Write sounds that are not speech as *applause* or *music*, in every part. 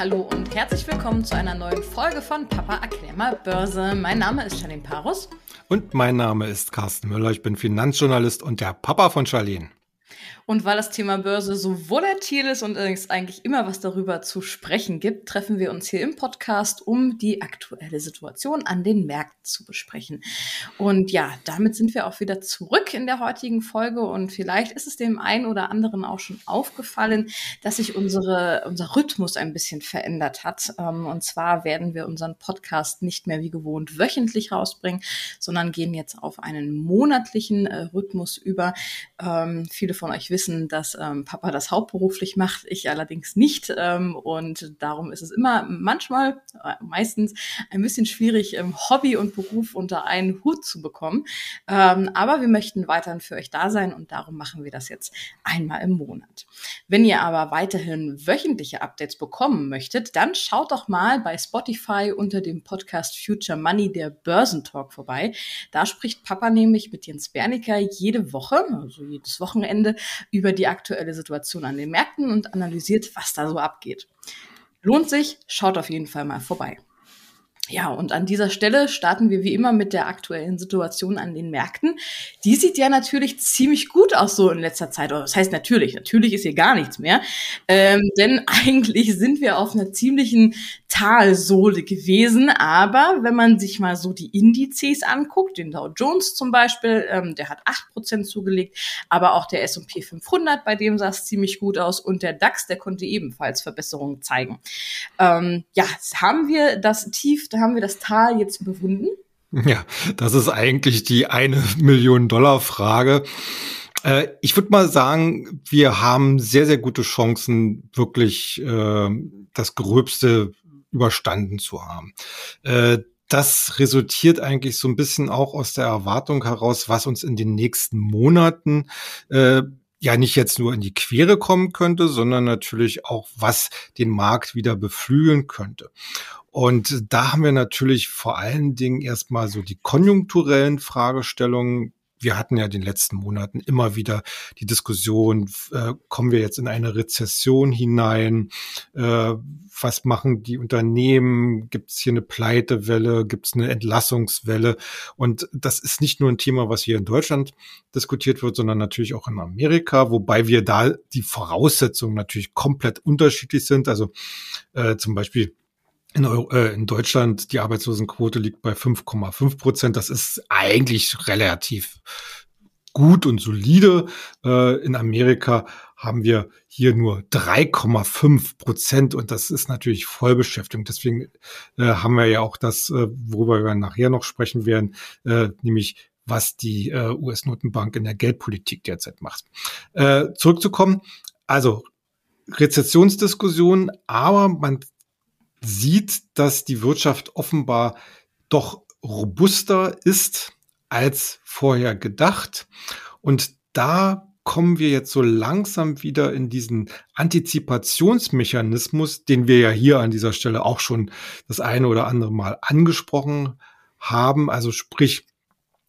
Hallo und herzlich willkommen zu einer neuen Folge von Papa erklär mal Börse. Mein Name ist Charlene Parus. Und mein Name ist Carsten Müller. Ich bin Finanzjournalist und der Papa von Charlene. Und weil das Thema Börse so volatil ist und es eigentlich immer was darüber zu sprechen gibt, treffen wir uns hier im Podcast, um die aktuelle Situation an den Märkten zu besprechen. Und ja, damit sind wir auch wieder zurück in der heutigen Folge und vielleicht ist es dem einen oder anderen auch schon aufgefallen, dass sich unsere, unser Rhythmus ein bisschen verändert hat. Ähm, und zwar werden wir unseren Podcast nicht mehr wie gewohnt wöchentlich rausbringen, sondern gehen jetzt auf einen monatlichen äh, Rhythmus über. Ähm, viele von euch wissen, wissen, dass ähm, Papa das hauptberuflich macht, ich allerdings nicht. Ähm, und darum ist es immer manchmal, äh, meistens ein bisschen schwierig, ähm, Hobby und Beruf unter einen Hut zu bekommen. Ähm, aber wir möchten weiterhin für euch da sein und darum machen wir das jetzt einmal im Monat. Wenn ihr aber weiterhin wöchentliche Updates bekommen möchtet, dann schaut doch mal bei Spotify unter dem Podcast Future Money der Börsentalk vorbei. Da spricht Papa nämlich mit Jens Bernicker jede Woche, also jedes Wochenende, über die aktuelle Situation an den Märkten und analysiert, was da so abgeht. Lohnt sich, schaut auf jeden Fall mal vorbei. Ja, und an dieser Stelle starten wir wie immer mit der aktuellen Situation an den Märkten. Die sieht ja natürlich ziemlich gut aus so in letzter Zeit. das heißt natürlich, natürlich ist hier gar nichts mehr. Ähm, denn *laughs* eigentlich sind wir auf einer ziemlichen Talsohle gewesen. Aber wenn man sich mal so die Indizes anguckt, den Dow Jones zum Beispiel, ähm, der hat acht Prozent zugelegt, aber auch der S&P 500, bei dem sah es ziemlich gut aus und der DAX, der konnte ebenfalls Verbesserungen zeigen. Ähm, ja, haben wir das Tief, da haben wir das Tal jetzt überwunden? Ja, das ist eigentlich die eine *laughs* Million Dollar Frage. Äh, ich würde mal sagen, wir haben sehr, sehr gute Chancen, wirklich äh, das Gröbste überstanden zu haben. Äh, das resultiert eigentlich so ein bisschen auch aus der Erwartung heraus, was uns in den nächsten Monaten äh, ja nicht jetzt nur in die Quere kommen könnte, sondern natürlich auch, was den Markt wieder beflügeln könnte. Und da haben wir natürlich vor allen Dingen erstmal so die konjunkturellen Fragestellungen. Wir hatten ja in den letzten Monaten immer wieder die Diskussion, äh, kommen wir jetzt in eine Rezession hinein? Äh, was machen die Unternehmen? Gibt es hier eine Pleitewelle? Gibt es eine Entlassungswelle? Und das ist nicht nur ein Thema, was hier in Deutschland diskutiert wird, sondern natürlich auch in Amerika, wobei wir da die Voraussetzungen natürlich komplett unterschiedlich sind. Also äh, zum Beispiel in, Euro, äh, in Deutschland die Arbeitslosenquote liegt bei 5,5 Prozent. Das ist eigentlich relativ gut und solide. Äh, in Amerika haben wir hier nur 3,5 Prozent und das ist natürlich Vollbeschäftigung. Deswegen äh, haben wir ja auch das, äh, worüber wir nachher noch sprechen werden, äh, nämlich was die äh, US-Notenbank in der Geldpolitik derzeit macht. Äh, zurückzukommen, also Rezessionsdiskussion, aber man sieht, dass die Wirtschaft offenbar doch robuster ist als vorher gedacht. Und da kommen wir jetzt so langsam wieder in diesen Antizipationsmechanismus, den wir ja hier an dieser Stelle auch schon das eine oder andere Mal angesprochen haben. Also sprich,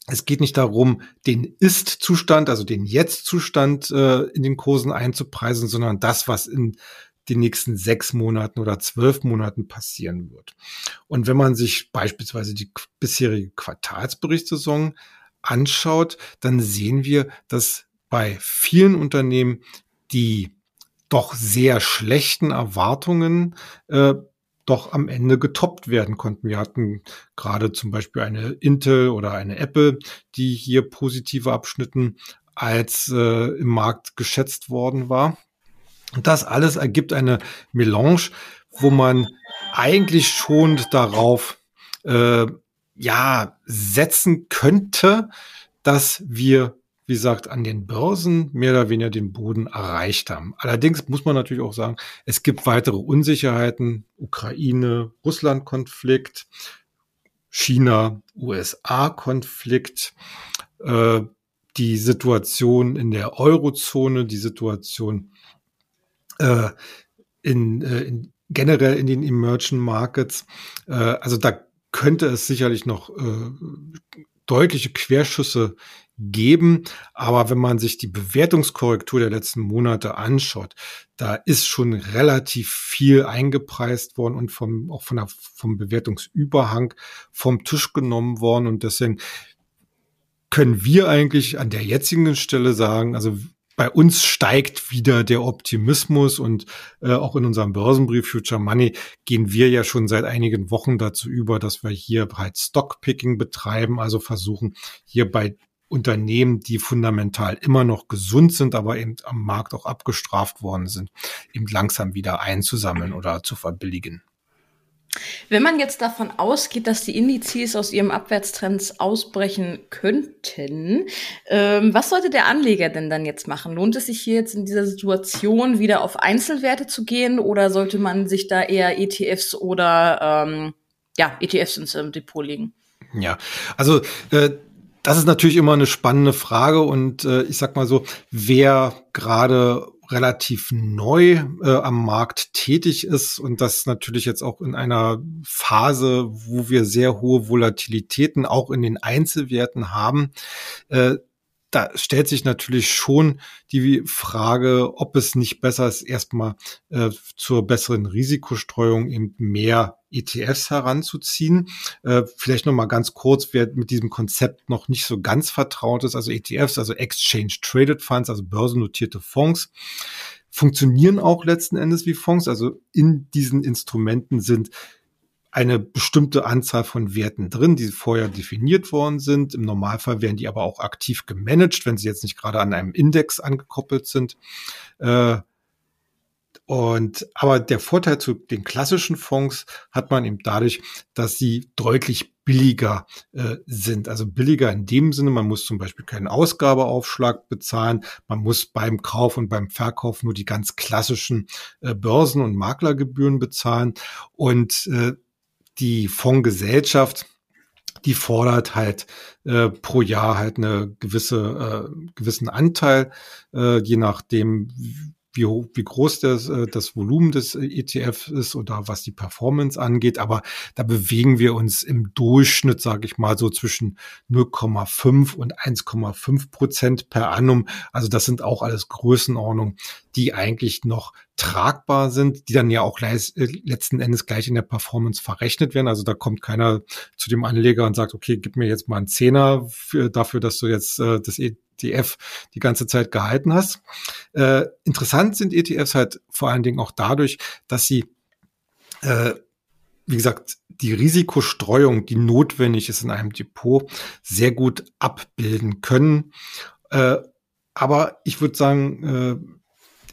es geht nicht darum, den Ist-Zustand, also den Jetzt-Zustand äh, in den Kursen einzupreisen, sondern das, was in den nächsten sechs Monaten oder zwölf Monaten passieren wird. Und wenn man sich beispielsweise die bisherige Quartalsberichtssaison anschaut, dann sehen wir, dass bei vielen Unternehmen die doch sehr schlechten Erwartungen äh, doch am Ende getoppt werden konnten. Wir hatten gerade zum Beispiel eine Intel oder eine Apple, die hier positive abschnitten als äh, im Markt geschätzt worden war. Und das alles ergibt eine Melange, wo man eigentlich schon darauf äh, ja setzen könnte, dass wir wie gesagt, an den Börsen mehr oder weniger den Boden erreicht haben. Allerdings muss man natürlich auch sagen, es gibt weitere Unsicherheiten. Ukraine, Russland-Konflikt, China, USA-Konflikt, äh, die Situation in der Eurozone, die Situation äh, in, äh, in, generell in den Emerging Markets. Äh, also da könnte es sicherlich noch äh, deutliche Querschüsse geben. Aber wenn man sich die Bewertungskorrektur der letzten Monate anschaut, da ist schon relativ viel eingepreist worden und vom, auch von der, vom Bewertungsüberhang vom Tisch genommen worden. Und deswegen können wir eigentlich an der jetzigen Stelle sagen, also bei uns steigt wieder der Optimismus und äh, auch in unserem Börsenbrief Future Money gehen wir ja schon seit einigen Wochen dazu über, dass wir hier halt Stockpicking betreiben, also versuchen hier bei Unternehmen, die fundamental immer noch gesund sind, aber eben am Markt auch abgestraft worden sind, eben langsam wieder einzusammeln oder zu verbilligen. Wenn man jetzt davon ausgeht, dass die Indizes aus ihrem Abwärtstrends ausbrechen könnten, ähm, was sollte der Anleger denn dann jetzt machen? Lohnt es sich hier jetzt in dieser Situation wieder auf Einzelwerte zu gehen oder sollte man sich da eher ETFs oder ähm, ja, ETFs ins ähm, Depot legen? Ja, also äh, das ist natürlich immer eine spannende Frage und äh, ich sag mal so, wer gerade relativ neu äh, am Markt tätig ist und das natürlich jetzt auch in einer Phase, wo wir sehr hohe Volatilitäten auch in den Einzelwerten haben, äh, da stellt sich natürlich schon die Frage, ob es nicht besser ist, erstmal äh, zur besseren Risikostreuung eben mehr ETFs heranzuziehen. Äh, vielleicht noch mal ganz kurz, wer mit diesem Konzept noch nicht so ganz vertraut ist. Also ETFs, also Exchange Traded Funds, also börsennotierte Fonds, funktionieren auch letzten Endes wie Fonds. Also in diesen Instrumenten sind eine bestimmte Anzahl von Werten drin, die vorher definiert worden sind. Im Normalfall werden die aber auch aktiv gemanagt, wenn sie jetzt nicht gerade an einem Index angekoppelt sind. Äh, und aber der Vorteil zu den klassischen Fonds hat man eben dadurch, dass sie deutlich billiger äh, sind. Also billiger in dem Sinne, man muss zum Beispiel keinen Ausgabeaufschlag bezahlen, man muss beim Kauf und beim Verkauf nur die ganz klassischen äh, Börsen- und Maklergebühren bezahlen. Und äh, die Fondsgesellschaft, die fordert halt äh, pro Jahr halt eine gewisse äh, gewissen Anteil, äh, je nachdem wie, hoch, wie groß das, äh, das Volumen des ETF ist oder was die Performance angeht. Aber da bewegen wir uns im Durchschnitt, sage ich mal, so zwischen 0,5 und 1,5 Prozent per annum. Also das sind auch alles Größenordnungen, die eigentlich noch tragbar sind, die dann ja auch äh, letzten Endes gleich in der Performance verrechnet werden. Also da kommt keiner zu dem Anleger und sagt, okay, gib mir jetzt mal einen Zehner für, dafür, dass du jetzt äh, das ETF die ganze Zeit gehalten hast. Äh, interessant sind ETFs halt vor allen Dingen auch dadurch, dass sie, äh, wie gesagt, die Risikostreuung, die notwendig ist in einem Depot, sehr gut abbilden können. Äh, aber ich würde sagen, äh,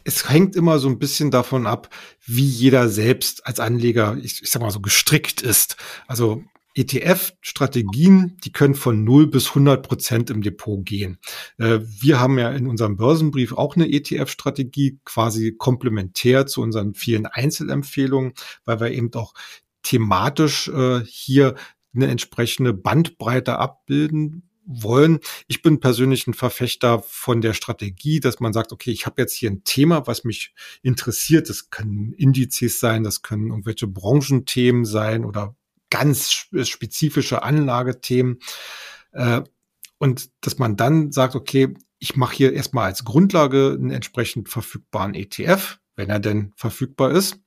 es hängt immer so ein bisschen davon ab, wie jeder selbst als Anleger, ich, ich sag mal so, gestrickt ist. Also ETF-Strategien, die können von 0 bis 100 Prozent im Depot gehen. Äh, wir haben ja in unserem Börsenbrief auch eine ETF-Strategie, quasi komplementär zu unseren vielen Einzelempfehlungen, weil wir eben auch thematisch äh, hier eine entsprechende Bandbreite abbilden wollen. Ich bin persönlich ein Verfechter von der Strategie, dass man sagt, okay, ich habe jetzt hier ein Thema, was mich interessiert. Das können Indizes sein, das können irgendwelche Branchenthemen sein oder ganz spezifische Anlagethemen. Äh, und dass man dann sagt, okay, ich mache hier erstmal als Grundlage einen entsprechend verfügbaren ETF, wenn er denn verfügbar ist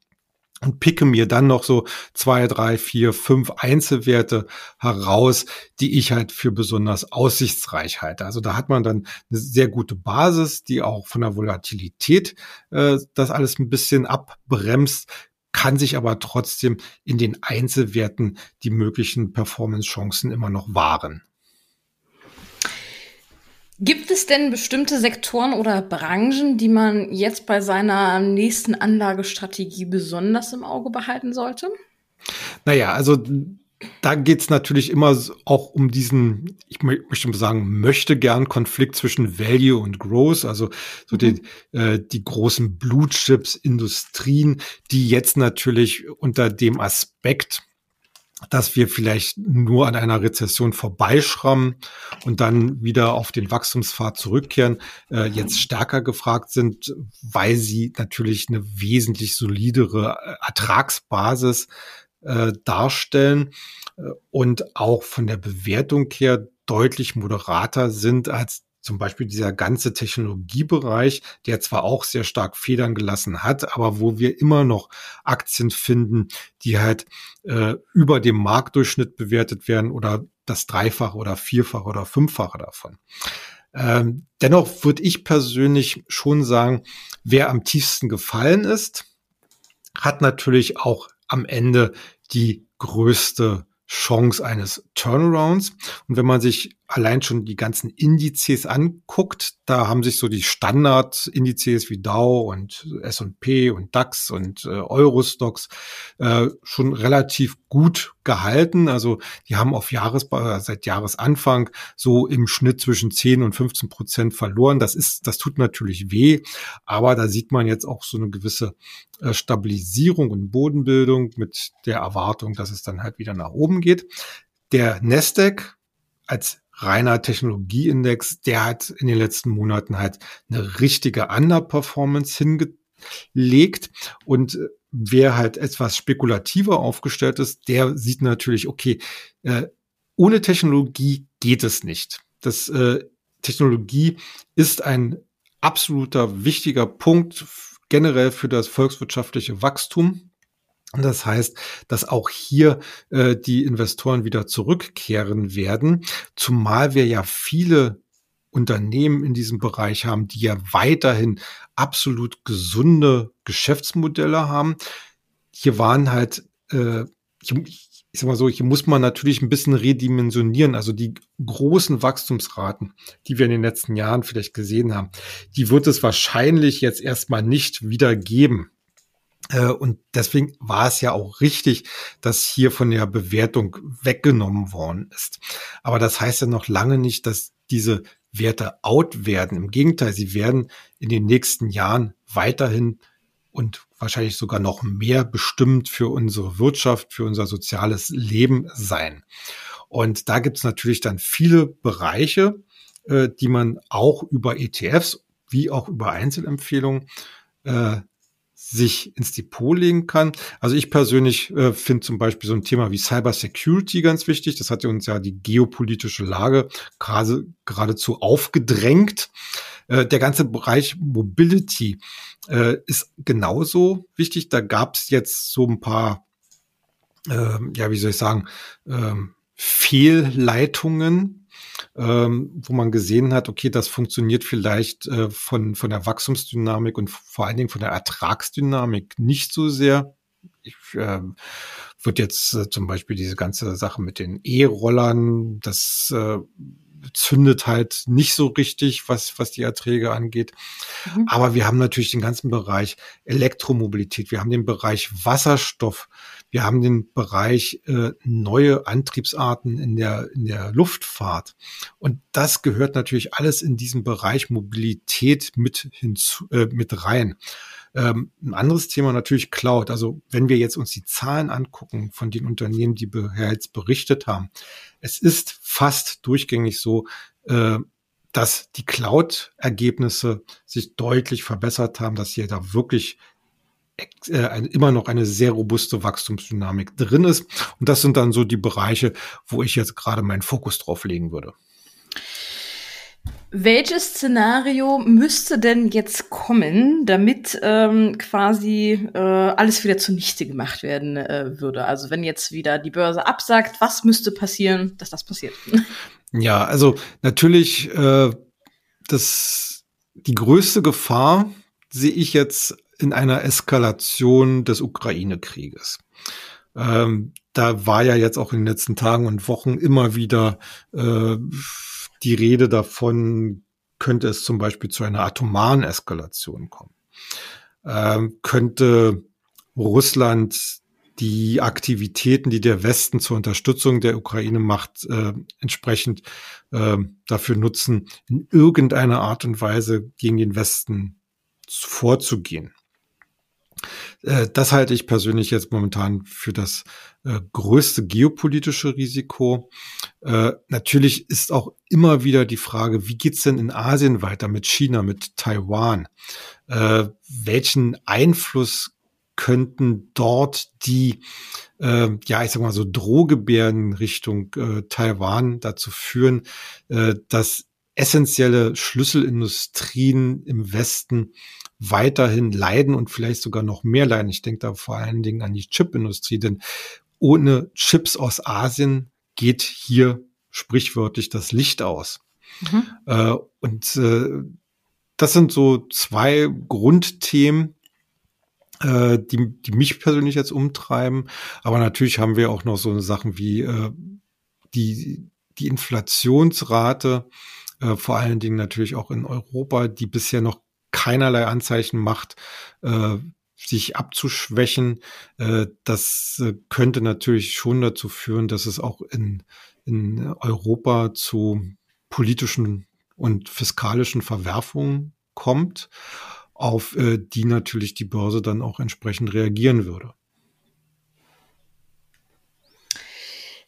und picke mir dann noch so zwei, drei, vier, fünf Einzelwerte heraus, die ich halt für besonders aussichtsreich halte. Also da hat man dann eine sehr gute Basis, die auch von der Volatilität äh, das alles ein bisschen abbremst, kann sich aber trotzdem in den Einzelwerten die möglichen Performance-Chancen immer noch wahren. Gibt es denn bestimmte Sektoren oder Branchen, die man jetzt bei seiner nächsten Anlagestrategie besonders im Auge behalten sollte? Naja, also da geht es natürlich immer auch um diesen, ich möchte sagen, möchte gern Konflikt zwischen Value und Growth, also so mhm. die, äh, die großen Blue Chips Industrien, die jetzt natürlich unter dem Aspekt, dass wir vielleicht nur an einer Rezession vorbeischrammen und dann wieder auf den Wachstumspfad zurückkehren, äh, jetzt stärker gefragt sind, weil sie natürlich eine wesentlich solidere äh, Ertragsbasis äh, darstellen äh, und auch von der Bewertung her deutlich moderater sind als zum Beispiel dieser ganze Technologiebereich, der zwar auch sehr stark Federn gelassen hat, aber wo wir immer noch Aktien finden, die halt äh, über dem Marktdurchschnitt bewertet werden oder das Dreifache oder Vierfache oder Fünffache davon. Ähm, dennoch würde ich persönlich schon sagen, wer am tiefsten gefallen ist, hat natürlich auch am Ende die größte Chance eines Turnarounds. Und wenn man sich allein schon die ganzen Indizes anguckt, da haben sich so die Standardindizes wie Dow und S&P und DAX und äh, Eurostox äh, schon relativ gut gehalten. Also die haben auf Jahres seit Jahresanfang so im Schnitt zwischen 10 und 15 Prozent verloren. Das ist, das tut natürlich weh, aber da sieht man jetzt auch so eine gewisse äh, Stabilisierung und Bodenbildung mit der Erwartung, dass es dann halt wieder nach oben geht. Der Nasdaq als reiner Technologieindex, der hat in den letzten Monaten halt eine richtige Underperformance hingelegt und äh, wer halt etwas spekulativer aufgestellt ist, der sieht natürlich, okay, äh, ohne Technologie geht es nicht. Das äh, Technologie ist ein absoluter wichtiger Punkt generell für das volkswirtschaftliche Wachstum. Das heißt, dass auch hier äh, die Investoren wieder zurückkehren werden, zumal wir ja viele Unternehmen in diesem Bereich haben, die ja weiterhin absolut gesunde Geschäftsmodelle haben. Hier waren halt, äh, ich, ich sag mal so, hier muss man natürlich ein bisschen redimensionieren. Also die großen Wachstumsraten, die wir in den letzten Jahren vielleicht gesehen haben, die wird es wahrscheinlich jetzt erstmal nicht wieder geben. Äh, und deswegen war es ja auch richtig, dass hier von der Bewertung weggenommen worden ist. Aber das heißt ja noch lange nicht, dass diese Werte out werden. Im Gegenteil, sie werden in den nächsten Jahren weiterhin und wahrscheinlich sogar noch mehr bestimmt für unsere Wirtschaft, für unser soziales Leben sein. Und da gibt es natürlich dann viele Bereiche, äh, die man auch über ETFs wie auch über Einzelempfehlungen äh, sich ins Depot legen kann. Also ich persönlich äh, finde zum Beispiel so ein Thema wie Cyber Security ganz wichtig. Das hat uns ja die geopolitische Lage gerade geradezu aufgedrängt. Äh, der ganze Bereich Mobility äh, ist genauso wichtig. Da gab es jetzt so ein paar, äh, ja, wie soll ich sagen, äh, Fehlleitungen ähm, wo man gesehen hat, okay, das funktioniert vielleicht äh, von, von der Wachstumsdynamik und vor allen Dingen von der Ertragsdynamik nicht so sehr. Ich äh, würde jetzt äh, zum Beispiel diese ganze Sache mit den E-Rollern, das äh, zündet halt nicht so richtig, was, was die Erträge angeht. Mhm. Aber wir haben natürlich den ganzen Bereich Elektromobilität, wir haben den Bereich Wasserstoff, wir haben den Bereich äh, neue Antriebsarten in der, in der Luftfahrt. Und das gehört natürlich alles in diesen Bereich Mobilität mit hinzu, äh, mit rein. Ähm, ein anderes Thema natürlich Cloud. Also wenn wir jetzt uns die Zahlen angucken von den Unternehmen, die bereits berichtet haben, es ist fast durchgängig so, äh, dass die Cloud-Ergebnisse sich deutlich verbessert haben, dass hier da wirklich äh, immer noch eine sehr robuste Wachstumsdynamik drin ist. Und das sind dann so die Bereiche, wo ich jetzt gerade meinen Fokus drauf legen würde. Welches Szenario müsste denn jetzt kommen, damit ähm, quasi äh, alles wieder zunichte gemacht werden äh, würde? Also wenn jetzt wieder die Börse absagt, was müsste passieren, dass das passiert? *laughs* Ja, also natürlich äh, das die größte Gefahr sehe ich jetzt in einer Eskalation des Ukraine-Krieges. Ähm, da war ja jetzt auch in den letzten Tagen und Wochen immer wieder äh, die Rede davon, könnte es zum Beispiel zu einer atomaren Eskalation kommen. Ähm, könnte Russland die Aktivitäten, die der Westen zur Unterstützung der Ukraine macht, äh, entsprechend äh, dafür nutzen, in irgendeiner Art und Weise gegen den Westen vorzugehen. Äh, das halte ich persönlich jetzt momentan für das äh, größte geopolitische Risiko. Äh, natürlich ist auch immer wieder die Frage, wie geht's denn in Asien weiter mit China, mit Taiwan? Welchen Einfluss könnten dort die, äh, ja, ich sag mal so Drohgebärden Richtung äh, Taiwan dazu führen, äh, dass essentielle Schlüsselindustrien im Westen weiterhin leiden und vielleicht sogar noch mehr leiden. Ich denke da vor allen Dingen an die Chipindustrie, denn ohne Chips aus Asien geht hier sprichwörtlich das Licht aus. Mhm. Äh, und äh, das sind so zwei Grundthemen, äh, die, die mich persönlich jetzt umtreiben. Aber natürlich haben wir auch noch so Sachen wie äh, die, die Inflationsrate, äh, vor allen Dingen natürlich auch in Europa, die bisher noch keinerlei Anzeichen macht, äh, sich abzuschwächen. Äh, das äh, könnte natürlich schon dazu führen, dass es auch in, in Europa zu politischen und fiskalischen Verwerfungen kommt, auf äh, die natürlich die Börse dann auch entsprechend reagieren würde.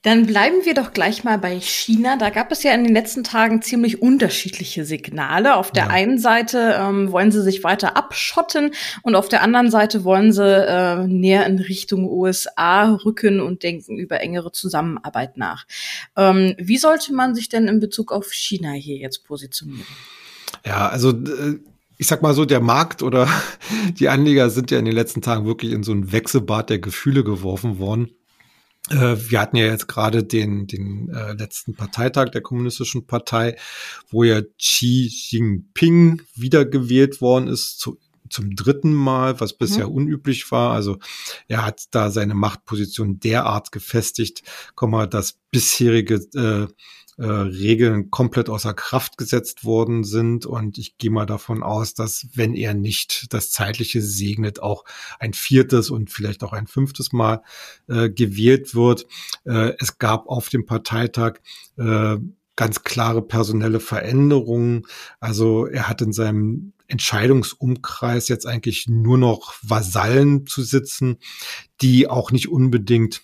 Dann bleiben wir doch gleich mal bei China. Da gab es ja in den letzten Tagen ziemlich unterschiedliche Signale. Auf der ja. einen Seite ähm, wollen sie sich weiter abschotten und auf der anderen Seite wollen sie äh, näher in Richtung USA rücken und denken über engere Zusammenarbeit nach. Ähm, wie sollte man sich denn in Bezug auf China hier jetzt positionieren? Ja, also äh, ich sag mal so, der Markt oder *laughs* die Anleger sind ja in den letzten Tagen wirklich in so ein Wechselbad der Gefühle geworfen worden. Äh, wir hatten ja jetzt gerade den, den äh, letzten Parteitag der Kommunistischen Partei, wo ja Xi Jinping wiedergewählt worden ist zu, zum dritten Mal, was bisher mhm. unüblich war. Also er hat da seine Machtposition derart gefestigt, dass bisherige äh, äh, Regeln komplett außer Kraft gesetzt worden sind. Und ich gehe mal davon aus, dass wenn er nicht das Zeitliche segnet, auch ein viertes und vielleicht auch ein fünftes Mal äh, gewählt wird. Äh, es gab auf dem Parteitag äh, ganz klare personelle Veränderungen. Also er hat in seinem Entscheidungsumkreis jetzt eigentlich nur noch Vasallen zu sitzen, die auch nicht unbedingt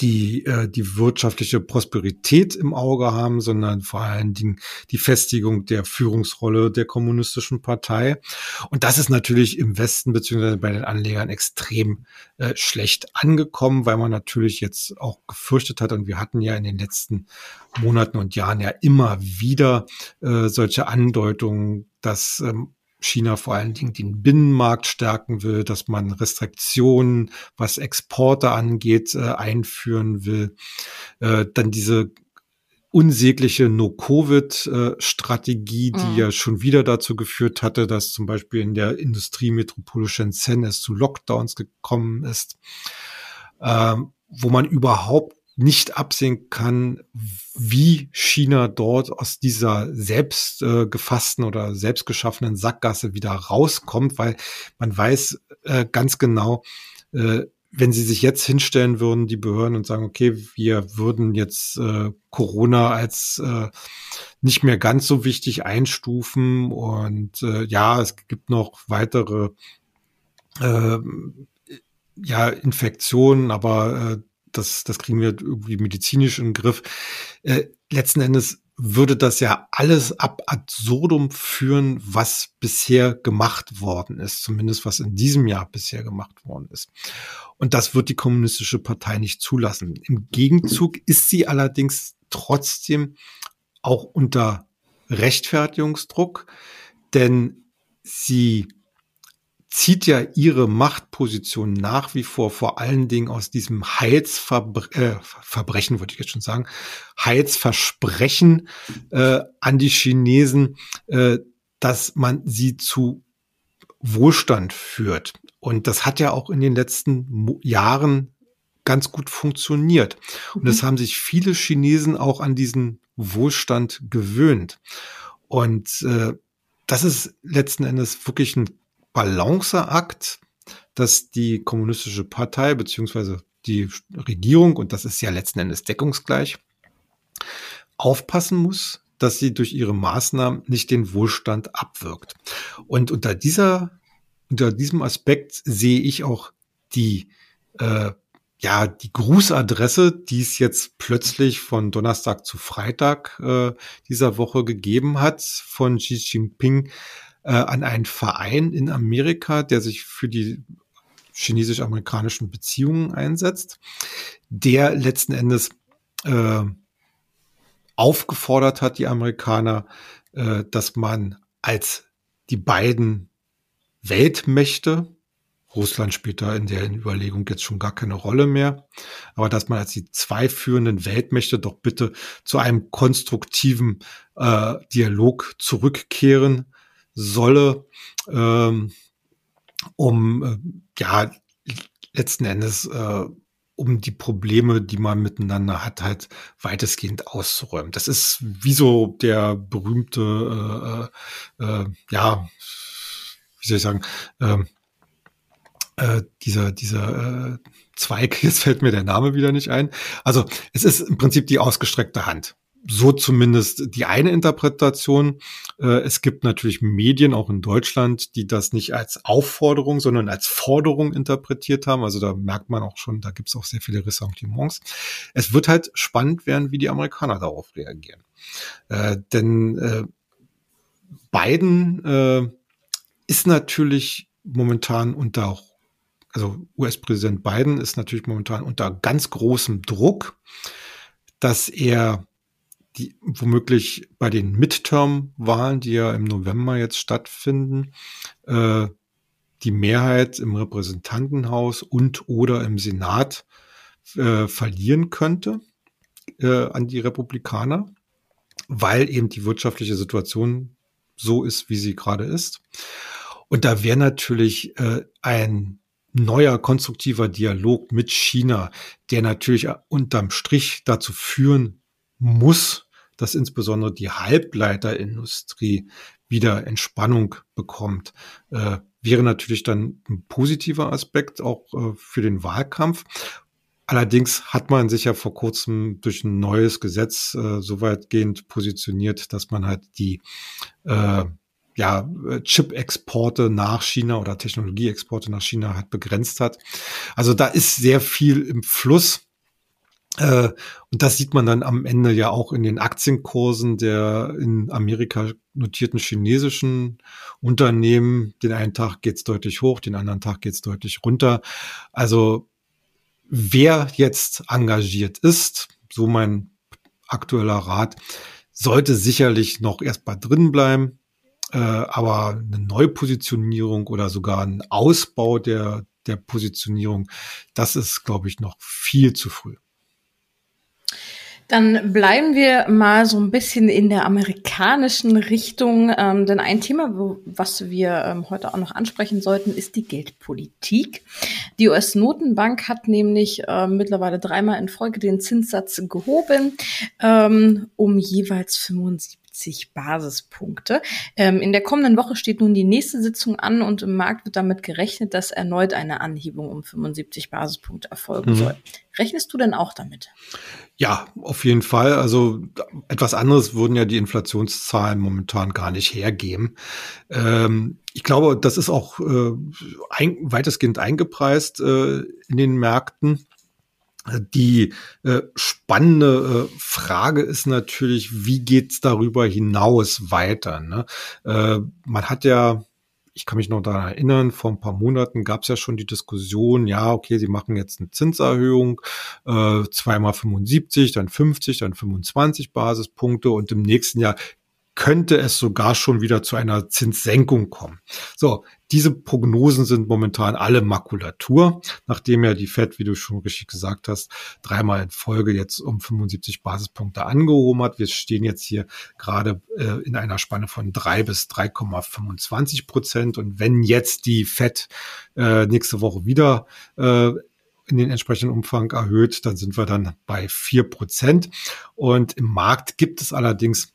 die äh, die wirtschaftliche Prosperität im Auge haben, sondern vor allen Dingen die Festigung der Führungsrolle der kommunistischen Partei. Und das ist natürlich im Westen beziehungsweise bei den Anlegern extrem äh, schlecht angekommen, weil man natürlich jetzt auch gefürchtet hat und wir hatten ja in den letzten Monaten und Jahren ja immer wieder äh, solche Andeutungen, dass ähm, China vor allen Dingen den Binnenmarkt stärken will, dass man Restriktionen, was Exporte angeht, äh, einführen will. Äh, dann diese unsägliche No-Covid-Strategie, die mhm. ja schon wieder dazu geführt hatte, dass zum Beispiel in der Industriemetropole Shenzhen es zu Lockdowns gekommen ist, ähm, wo man überhaupt nicht absehen kann, wie China dort aus dieser selbst äh, gefassten oder selbst geschaffenen Sackgasse wieder rauskommt, weil man weiß äh, ganz genau, äh, wenn sie sich jetzt hinstellen würden, die Behörden und sagen, okay, wir würden jetzt äh, Corona als äh, nicht mehr ganz so wichtig einstufen und äh, ja, es gibt noch weitere äh, ja, Infektionen, aber äh, das, das kriegen wir irgendwie medizinisch in den Griff. Äh, letzten Endes würde das ja alles ab absurdum führen, was bisher gemacht worden ist, zumindest was in diesem Jahr bisher gemacht worden ist. Und das wird die kommunistische Partei nicht zulassen. Im Gegenzug ist sie allerdings trotzdem auch unter Rechtfertigungsdruck, denn sie zieht ja ihre Machtposition nach wie vor vor allen Dingen aus diesem Heilsverbrechen, äh, würde ich jetzt schon sagen, Heilsversprechen äh, an die Chinesen, äh, dass man sie zu Wohlstand führt. Und das hat ja auch in den letzten Mo Jahren ganz gut funktioniert. Und mhm. es haben sich viele Chinesen auch an diesen Wohlstand gewöhnt. Und äh, das ist letzten Endes wirklich ein Balanceakt, dass die kommunistische Partei beziehungsweise die Regierung, und das ist ja letzten Endes deckungsgleich, aufpassen muss, dass sie durch ihre Maßnahmen nicht den Wohlstand abwirkt. Und unter dieser, unter diesem Aspekt sehe ich auch die, äh, ja, die Grußadresse, die es jetzt plötzlich von Donnerstag zu Freitag äh, dieser Woche gegeben hat von Xi Jinping äh, an einen Verein in Amerika, der sich für die chinesisch-amerikanischen Beziehungen einsetzt, der letzten Endes äh, aufgefordert hat, die Amerikaner, äh, dass man als die beiden Weltmächte, Russland spielt da in der Überlegung jetzt schon gar keine Rolle mehr, aber dass man als die zwei führenden Weltmächte doch bitte zu einem konstruktiven äh, Dialog zurückkehren solle, ähm, um äh, ja letzten Endes äh, um die Probleme, die man miteinander hat, halt weitestgehend auszuräumen. Das ist wie so der berühmte, äh, äh, ja, wie soll ich sagen, ähm, äh, dieser, dieser äh, Zweig, *laughs* jetzt fällt mir der Name wieder nicht ein. Also es ist im Prinzip die ausgestreckte Hand so zumindest die eine Interpretation. Äh, es gibt natürlich Medien, auch in Deutschland, die das nicht als Aufforderung, sondern als Forderung interpretiert haben. Also da merkt man auch schon, da gibt es auch sehr viele Ressentiments. Es wird halt spannend werden, wie die Amerikaner darauf reagieren. Äh, denn äh, Biden ist natürlich momentan unter, also US-Präsident Biden ist natürlich momentan unter ganz großem Druck, dass er die womöglich bei den Midterm-Wahlen, die ja im November jetzt stattfinden, äh, die Mehrheit im Repräsentantenhaus und oder im Senat äh, verlieren könnte äh, an die Republikaner, weil eben die wirtschaftliche Situation so ist, wie sie gerade ist. Und da wäre natürlich äh, ein neuer konstruktiver Dialog mit China, der natürlich unterm Strich dazu führen muss, dass insbesondere die Halbleiterindustrie wieder Entspannung bekommt, äh, wäre natürlich dann ein positiver Aspekt auch äh, für den Wahlkampf. Allerdings hat man sich ja vor kurzem durch ein neues Gesetz äh, so weitgehend positioniert, dass man halt die äh, ja, Chip-Exporte nach China oder Technologieexporte nach China halt begrenzt hat. Also da ist sehr viel im Fluss. Äh, und das sieht man dann am Ende ja auch in den Aktienkursen der in Amerika notierten chinesischen Unternehmen. Den einen Tag geht's deutlich hoch, den anderen Tag geht's deutlich runter. Also wer jetzt engagiert ist, so mein aktueller Rat, sollte sicherlich noch erstmal drin bleiben. Äh, aber eine Neupositionierung oder sogar ein Ausbau der, der Positionierung, das ist, glaube ich, noch viel zu früh. Dann bleiben wir mal so ein bisschen in der amerikanischen Richtung, ähm, denn ein Thema, was wir ähm, heute auch noch ansprechen sollten, ist die Geldpolitik. Die US-Notenbank hat nämlich äh, mittlerweile dreimal in Folge den Zinssatz gehoben, ähm, um jeweils 75 70 Basispunkte. Ähm, in der kommenden Woche steht nun die nächste Sitzung an und im Markt wird damit gerechnet, dass erneut eine Anhebung um 75 Basispunkte erfolgen mhm. soll. Rechnest du denn auch damit? Ja, auf jeden Fall. Also etwas anderes würden ja die Inflationszahlen momentan gar nicht hergeben. Ähm, ich glaube, das ist auch äh, ein, weitestgehend eingepreist äh, in den Märkten. Die äh, spannende äh, Frage ist natürlich, wie geht's darüber hinaus weiter? Ne? Äh, man hat ja, ich kann mich noch daran erinnern, vor ein paar Monaten gab es ja schon die Diskussion, ja, okay, sie machen jetzt eine Zinserhöhung, äh, zweimal 75, dann 50, dann 25 Basispunkte und im nächsten Jahr könnte es sogar schon wieder zu einer Zinssenkung kommen. So, diese Prognosen sind momentan alle Makulatur, nachdem ja die Fed, wie du schon richtig gesagt hast, dreimal in Folge jetzt um 75 Basispunkte angehoben hat. Wir stehen jetzt hier gerade äh, in einer Spanne von drei bis 3,25 Prozent. Und wenn jetzt die Fed äh, nächste Woche wieder äh, in den entsprechenden Umfang erhöht, dann sind wir dann bei vier Prozent. Und im Markt gibt es allerdings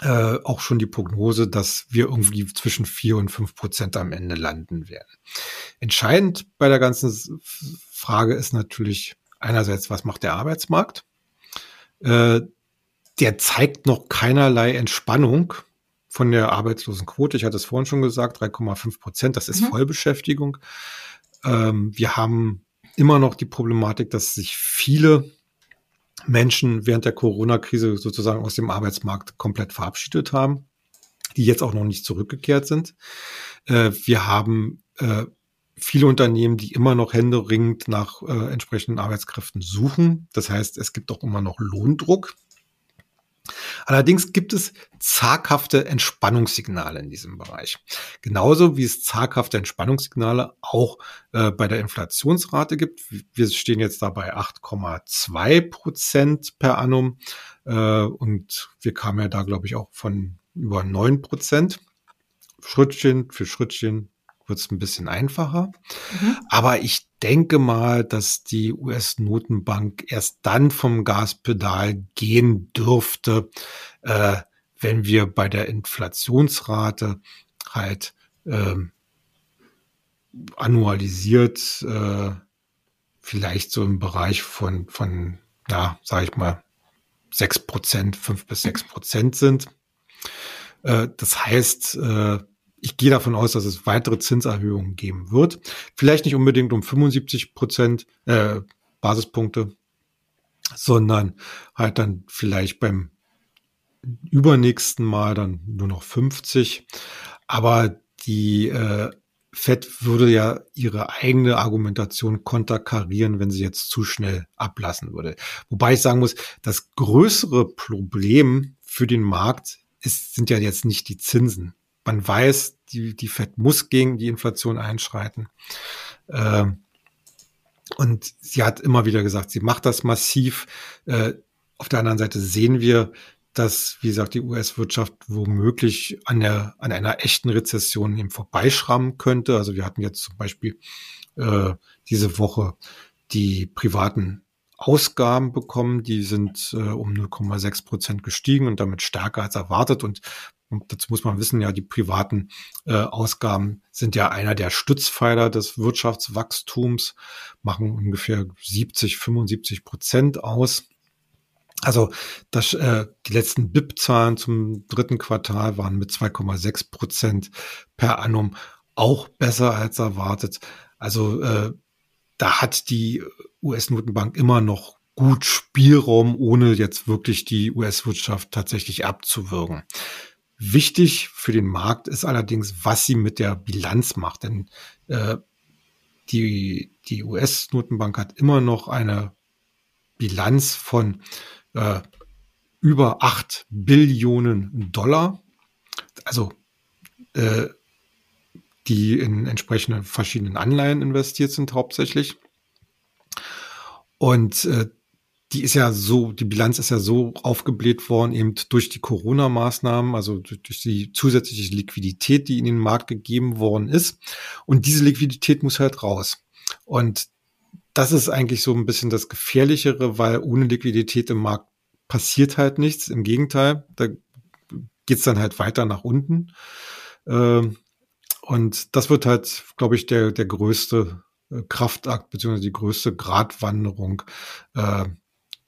äh, auch schon die Prognose, dass wir irgendwie zwischen vier und fünf Prozent am Ende landen werden. Entscheidend bei der ganzen Frage ist natürlich einerseits, was macht der Arbeitsmarkt? Äh, der zeigt noch keinerlei Entspannung von der Arbeitslosenquote. Ich hatte es vorhin schon gesagt, 3,5 Prozent, das ist mhm. Vollbeschäftigung. Ähm, wir haben immer noch die Problematik, dass sich viele Menschen während der Corona-Krise sozusagen aus dem Arbeitsmarkt komplett verabschiedet haben, die jetzt auch noch nicht zurückgekehrt sind. Äh, wir haben äh, viele Unternehmen, die immer noch händeringend nach äh, entsprechenden Arbeitskräften suchen. Das heißt, es gibt auch immer noch Lohndruck. Allerdings gibt es zaghafte Entspannungssignale in diesem Bereich. Genauso wie es zaghafte Entspannungssignale auch äh, bei der Inflationsrate gibt. Wir stehen jetzt da bei 8,2 Prozent per annum äh, und wir kamen ja da, glaube ich, auch von über 9 Prozent. Schrittchen für Schrittchen wird es ein bisschen einfacher. Mhm. Aber ich denke mal, dass die US-Notenbank erst dann vom Gaspedal gehen dürfte, äh, wenn wir bei der Inflationsrate halt äh, annualisiert äh, vielleicht so im Bereich von, von ja, sage ich mal, sechs Prozent, fünf bis sechs Prozent sind. Äh, das heißt, äh, ich gehe davon aus, dass es weitere Zinserhöhungen geben wird. Vielleicht nicht unbedingt um 75 Prozent äh, Basispunkte, sondern halt dann vielleicht beim übernächsten Mal dann nur noch 50. Aber die äh, Fed würde ja ihre eigene Argumentation konterkarieren, wenn sie jetzt zu schnell ablassen würde. Wobei ich sagen muss, das größere Problem für den Markt ist, sind ja jetzt nicht die Zinsen man weiß, die, die Fed muss gegen die Inflation einschreiten. Ähm, und sie hat immer wieder gesagt, sie macht das massiv. Äh, auf der anderen Seite sehen wir, dass, wie gesagt, die US-Wirtschaft womöglich an, der, an einer echten Rezession eben vorbeischrammen könnte. Also wir hatten jetzt zum Beispiel äh, diese Woche die privaten Ausgaben bekommen, die sind äh, um 0,6 Prozent gestiegen und damit stärker als erwartet. Und und dazu muss man wissen, ja, die privaten äh, Ausgaben sind ja einer der Stützpfeiler des Wirtschaftswachstums, machen ungefähr 70, 75 Prozent aus. Also das, äh, die letzten BIP-Zahlen zum dritten Quartal waren mit 2,6 Prozent per annum auch besser als erwartet. Also äh, da hat die US-Notenbank immer noch gut Spielraum, ohne jetzt wirklich die US-Wirtschaft tatsächlich abzuwürgen. Wichtig für den Markt ist allerdings, was sie mit der Bilanz macht. Denn äh, die, die US-Notenbank hat immer noch eine Bilanz von äh, über acht Billionen Dollar. Also äh, die in entsprechenden verschiedenen Anleihen investiert sind hauptsächlich. Und äh, die ist ja so, die Bilanz ist ja so aufgebläht worden, eben durch die Corona-Maßnahmen, also durch die zusätzliche Liquidität, die in den Markt gegeben worden ist. Und diese Liquidität muss halt raus. Und das ist eigentlich so ein bisschen das Gefährlichere, weil ohne Liquidität im Markt passiert halt nichts. Im Gegenteil, da geht's dann halt weiter nach unten. Ähm, und das wird halt, glaube ich, der, der größte äh, Kraftakt beziehungsweise die größte Gratwanderung äh,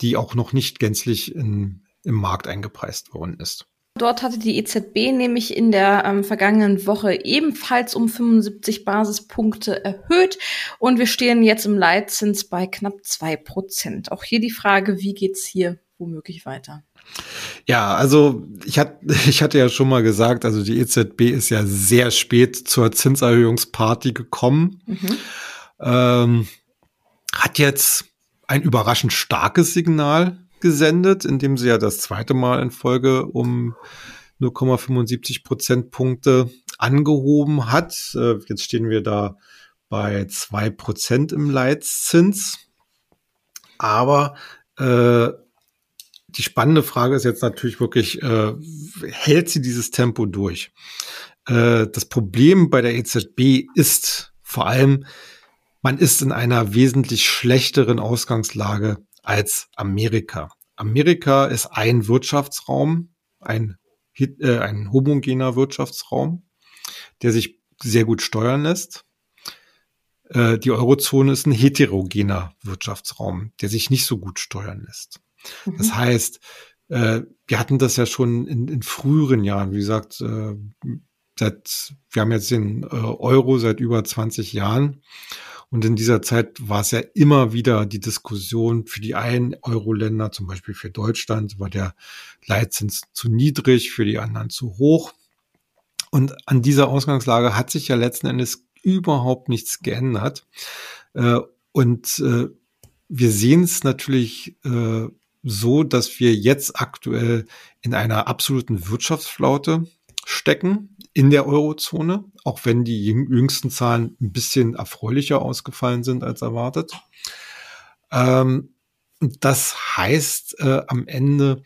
die auch noch nicht gänzlich in, im Markt eingepreist worden ist. Dort hatte die EZB nämlich in der ähm, vergangenen Woche ebenfalls um 75 Basispunkte erhöht und wir stehen jetzt im Leitzins bei knapp zwei Prozent. Auch hier die Frage, wie geht's hier womöglich weiter? Ja, also ich, hat, *laughs* ich hatte ja schon mal gesagt, also die EZB ist ja sehr spät zur Zinserhöhungsparty gekommen. Mhm. Ähm, hat jetzt ein überraschend starkes Signal gesendet, indem sie ja das zweite Mal in Folge um 0,75 Prozentpunkte angehoben hat. Äh, jetzt stehen wir da bei zwei Prozent im Leitzins. Aber äh, die spannende Frage ist jetzt natürlich wirklich, äh, hält sie dieses Tempo durch? Äh, das Problem bei der EZB ist vor allem, man ist in einer wesentlich schlechteren Ausgangslage als Amerika. Amerika ist ein Wirtschaftsraum, ein, äh, ein homogener Wirtschaftsraum, der sich sehr gut steuern lässt. Äh, die Eurozone ist ein heterogener Wirtschaftsraum, der sich nicht so gut steuern lässt. Mhm. Das heißt, äh, wir hatten das ja schon in, in früheren Jahren, wie gesagt, äh, seit, wir haben jetzt den Euro seit über 20 Jahren und in dieser Zeit war es ja immer wieder die Diskussion für die einen Euro-Länder, zum Beispiel für Deutschland, war der Leitzins zu niedrig, für die anderen zu hoch. Und an dieser Ausgangslage hat sich ja letzten Endes überhaupt nichts geändert. Äh, und äh, wir sehen es natürlich äh, so, dass wir jetzt aktuell in einer absoluten Wirtschaftsflaute stecken in der Eurozone, auch wenn die jüngsten Zahlen ein bisschen erfreulicher ausgefallen sind als erwartet. Ähm, das heißt äh, am Ende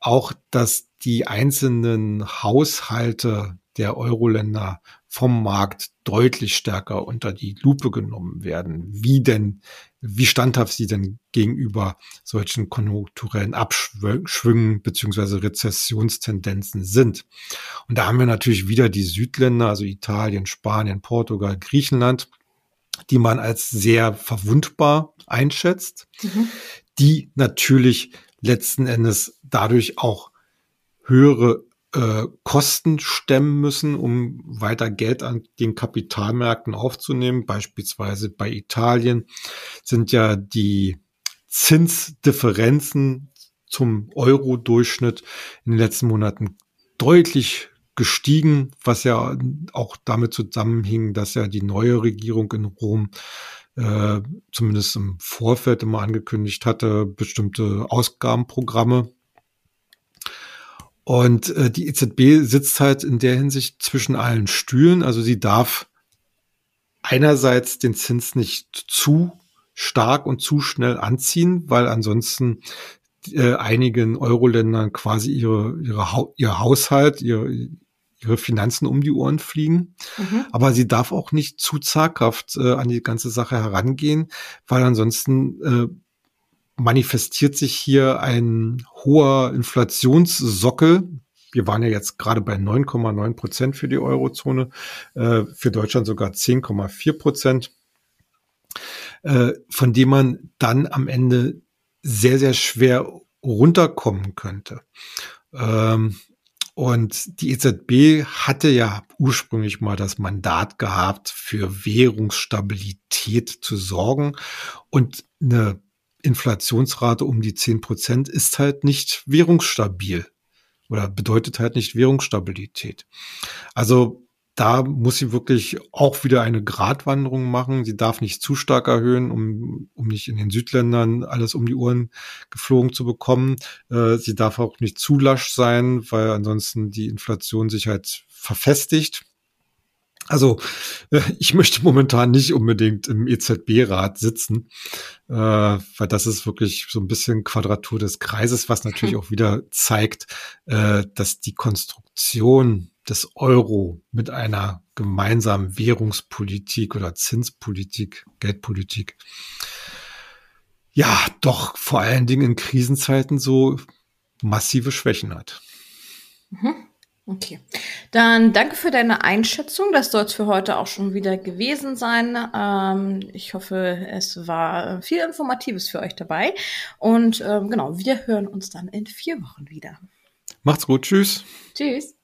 auch, dass die einzelnen Haushalte der Euro-Länder vom Markt deutlich stärker unter die Lupe genommen werden. Wie denn, wie standhaft sie denn gegenüber solchen konjunkturellen Abschwüngen beziehungsweise Rezessionstendenzen sind. Und da haben wir natürlich wieder die Südländer, also Italien, Spanien, Portugal, Griechenland, die man als sehr verwundbar einschätzt, mhm. die natürlich letzten Endes dadurch auch höhere äh, Kosten stemmen müssen, um weiter Geld an den Kapitalmärkten aufzunehmen. Beispielsweise bei Italien sind ja die Zinsdifferenzen zum Euro-Durchschnitt in den letzten Monaten deutlich gestiegen, was ja auch damit zusammenhing, dass ja die neue Regierung in Rom äh, zumindest im Vorfeld immer angekündigt hatte, bestimmte Ausgabenprogramme und äh, die EZB sitzt halt in der Hinsicht zwischen allen Stühlen. Also sie darf einerseits den Zins nicht zu stark und zu schnell anziehen, weil ansonsten äh, einigen Euro-Ländern quasi ihre, ihre ha ihr Haushalt, ihre, ihre Finanzen um die Ohren fliegen. Mhm. Aber sie darf auch nicht zu zaghaft äh, an die ganze Sache herangehen, weil ansonsten äh, manifestiert sich hier ein hoher Inflationssockel. Wir waren ja jetzt gerade bei 9,9 Prozent für die Eurozone, äh, für Deutschland sogar 10,4 Prozent, äh, von dem man dann am Ende sehr, sehr schwer runterkommen könnte. Ähm, und die EZB hatte ja ursprünglich mal das Mandat gehabt, für Währungsstabilität zu sorgen und eine Inflationsrate um die zehn Prozent ist halt nicht währungsstabil oder bedeutet halt nicht Währungsstabilität. Also da muss sie wirklich auch wieder eine Gratwanderung machen. Sie darf nicht zu stark erhöhen, um, um nicht in den Südländern alles um die Uhren geflogen zu bekommen. Äh, sie darf auch nicht zu lasch sein, weil ansonsten die Inflation sich halt verfestigt. Also äh, ich möchte momentan nicht unbedingt im EZB-Rat sitzen, äh, weil das ist wirklich so ein bisschen Quadratur des Kreises, was natürlich *laughs* auch wieder zeigt, äh, dass die Konstruktion des Euro mit einer gemeinsamen Währungspolitik oder Zinspolitik, Geldpolitik, ja, doch vor allen Dingen in Krisenzeiten so massive Schwächen hat. Mhm. Okay. Dann danke für deine Einschätzung. Das soll es für heute auch schon wieder gewesen sein. Ähm, ich hoffe, es war viel Informatives für euch dabei. Und ähm, genau, wir hören uns dann in vier Wochen wieder. Macht's gut. Tschüss. Tschüss.